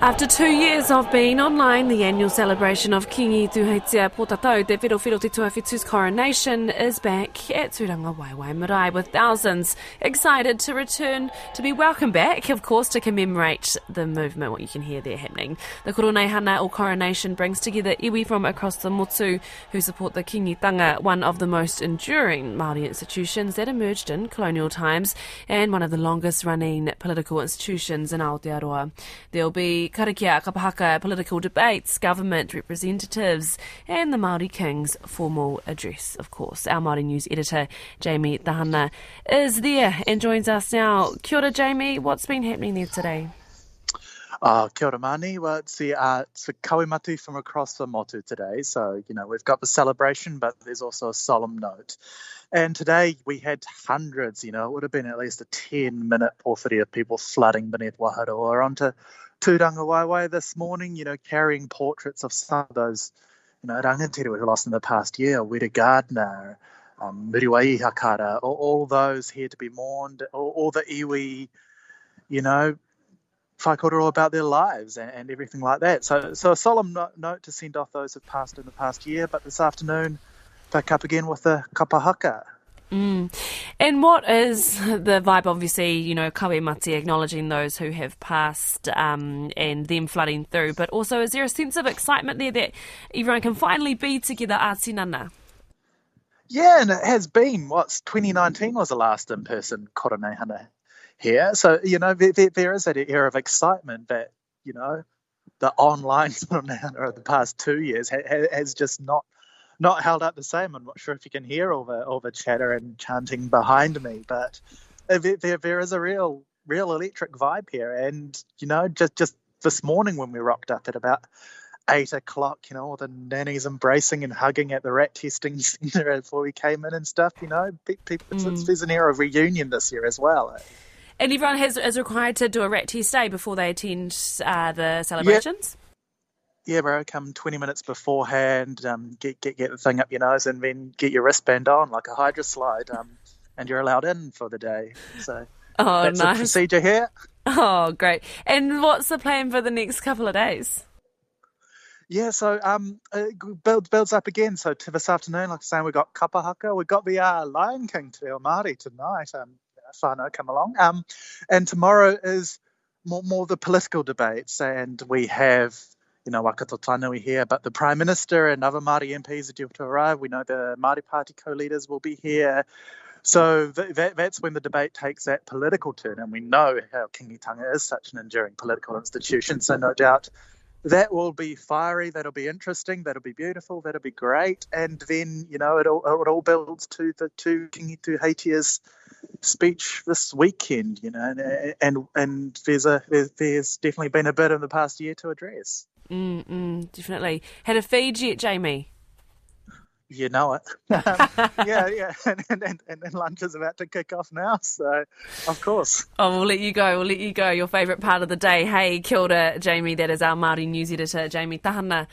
After two years of being online, the annual celebration of Kingi Tuheitia Potatau, the Wherowhero Te Tuawhitu's coronation, is back at Tūrangawaewae Marae with thousands excited to return to be welcomed back, of course, to commemorate the movement, what you can hear there happening. The Koroneihana or coronation brings together iwi from across the Motu who support the Kingitanga, one of the most enduring Māori institutions that emerged in colonial times and one of the longest running political institutions in Aotearoa. There'll be karakia, kapahaka, political debates, government representatives, and the Māori King's formal address, of course. Our Māori News editor, Jamie Tahana, is there and joins us now. Kia ora, Jamie. What's been happening there today? Uh, kia ora Māni. Well, it's the, uh, it's the kawe mate from across the motu today. So, you know, we've got the celebration, but there's also a solemn note. And today we had hundreds, you know, it would have been at least a 10 minute porphyry of people flooding beneath Waharoa onto Tūrangawaewae this morning, you know, carrying portraits of some of those, you know, rangatira we've lost in the past year, Wira Gardner, um, Miriwai Hakara, all, all, those here to be mourned, all, all the iwi, you know, whaikōrero about their lives and, and, everything like that. So, so a solemn no- note to send off those who've passed in the past year, but this afternoon, back up again with the kapahaka. Mm. And what is the vibe? Obviously, you know, Kawe mate acknowledging those who have passed um, and them flooding through, but also is there a sense of excitement there that everyone can finally be together at Sinana? Yeah, and it has been. What's 2019 was the last in person Koroneihana here. So, you know, there, there is that air of excitement that, you know, the online Koroneihana of the past two years has just not not held up the same. I'm not sure if you can hear all the all the chatter and chanting behind me, but there, there is a real real electric vibe here. And you know, just just this morning when we rocked up at about eight o'clock, you know, all the nannies embracing and hugging at the RAT testing centre before we came in and stuff. You know, people, mm. there's an era of reunion this year as well. And everyone has is required to do a RAT test day before they attend uh, the celebrations. Yeah, bro, come 20 minutes beforehand, um, get, get, get the thing up your nose and then get your wristband on like a hydro slide, um, and you're allowed in for the day. So oh, that's nice. the procedure here. Oh, great. And what's the plan for the next couple of days? Yeah, so um, it builds builds up again. So to this afternoon, like I was saying, we got Kapahaka, we got the uh, Lion King Te Reo Māori tonight. Um, whānau come along. Um, and tomorrow is more more the political debates, and we have you know, Waikato-Tainui here, but the Prime Minister and other Māori MPs are due to arrive. We know the Māori Party co-leaders will be here. So th- that, that's when the debate takes that political turn, and we know how Kingitanga is such an enduring political institution. So no doubt that will be fiery, that'll be interesting, that'll be beautiful, that'll be great, and then you know it all it all builds to the to Kingi Tuheitia speech this weekend, you know, and and, and there's a there's definitely been a bit in the past year to address. Mm, mm, definitely. Had a feed yet, Jamie? You know it. Um, yeah, yeah. And, and, and, and lunch is about to kick off now, so of course. Oh, we'll let you go. We'll let you go. Your favourite part of the day. Hey, kia ora, Jamie. That is our Māori news editor, Jamie Tahana.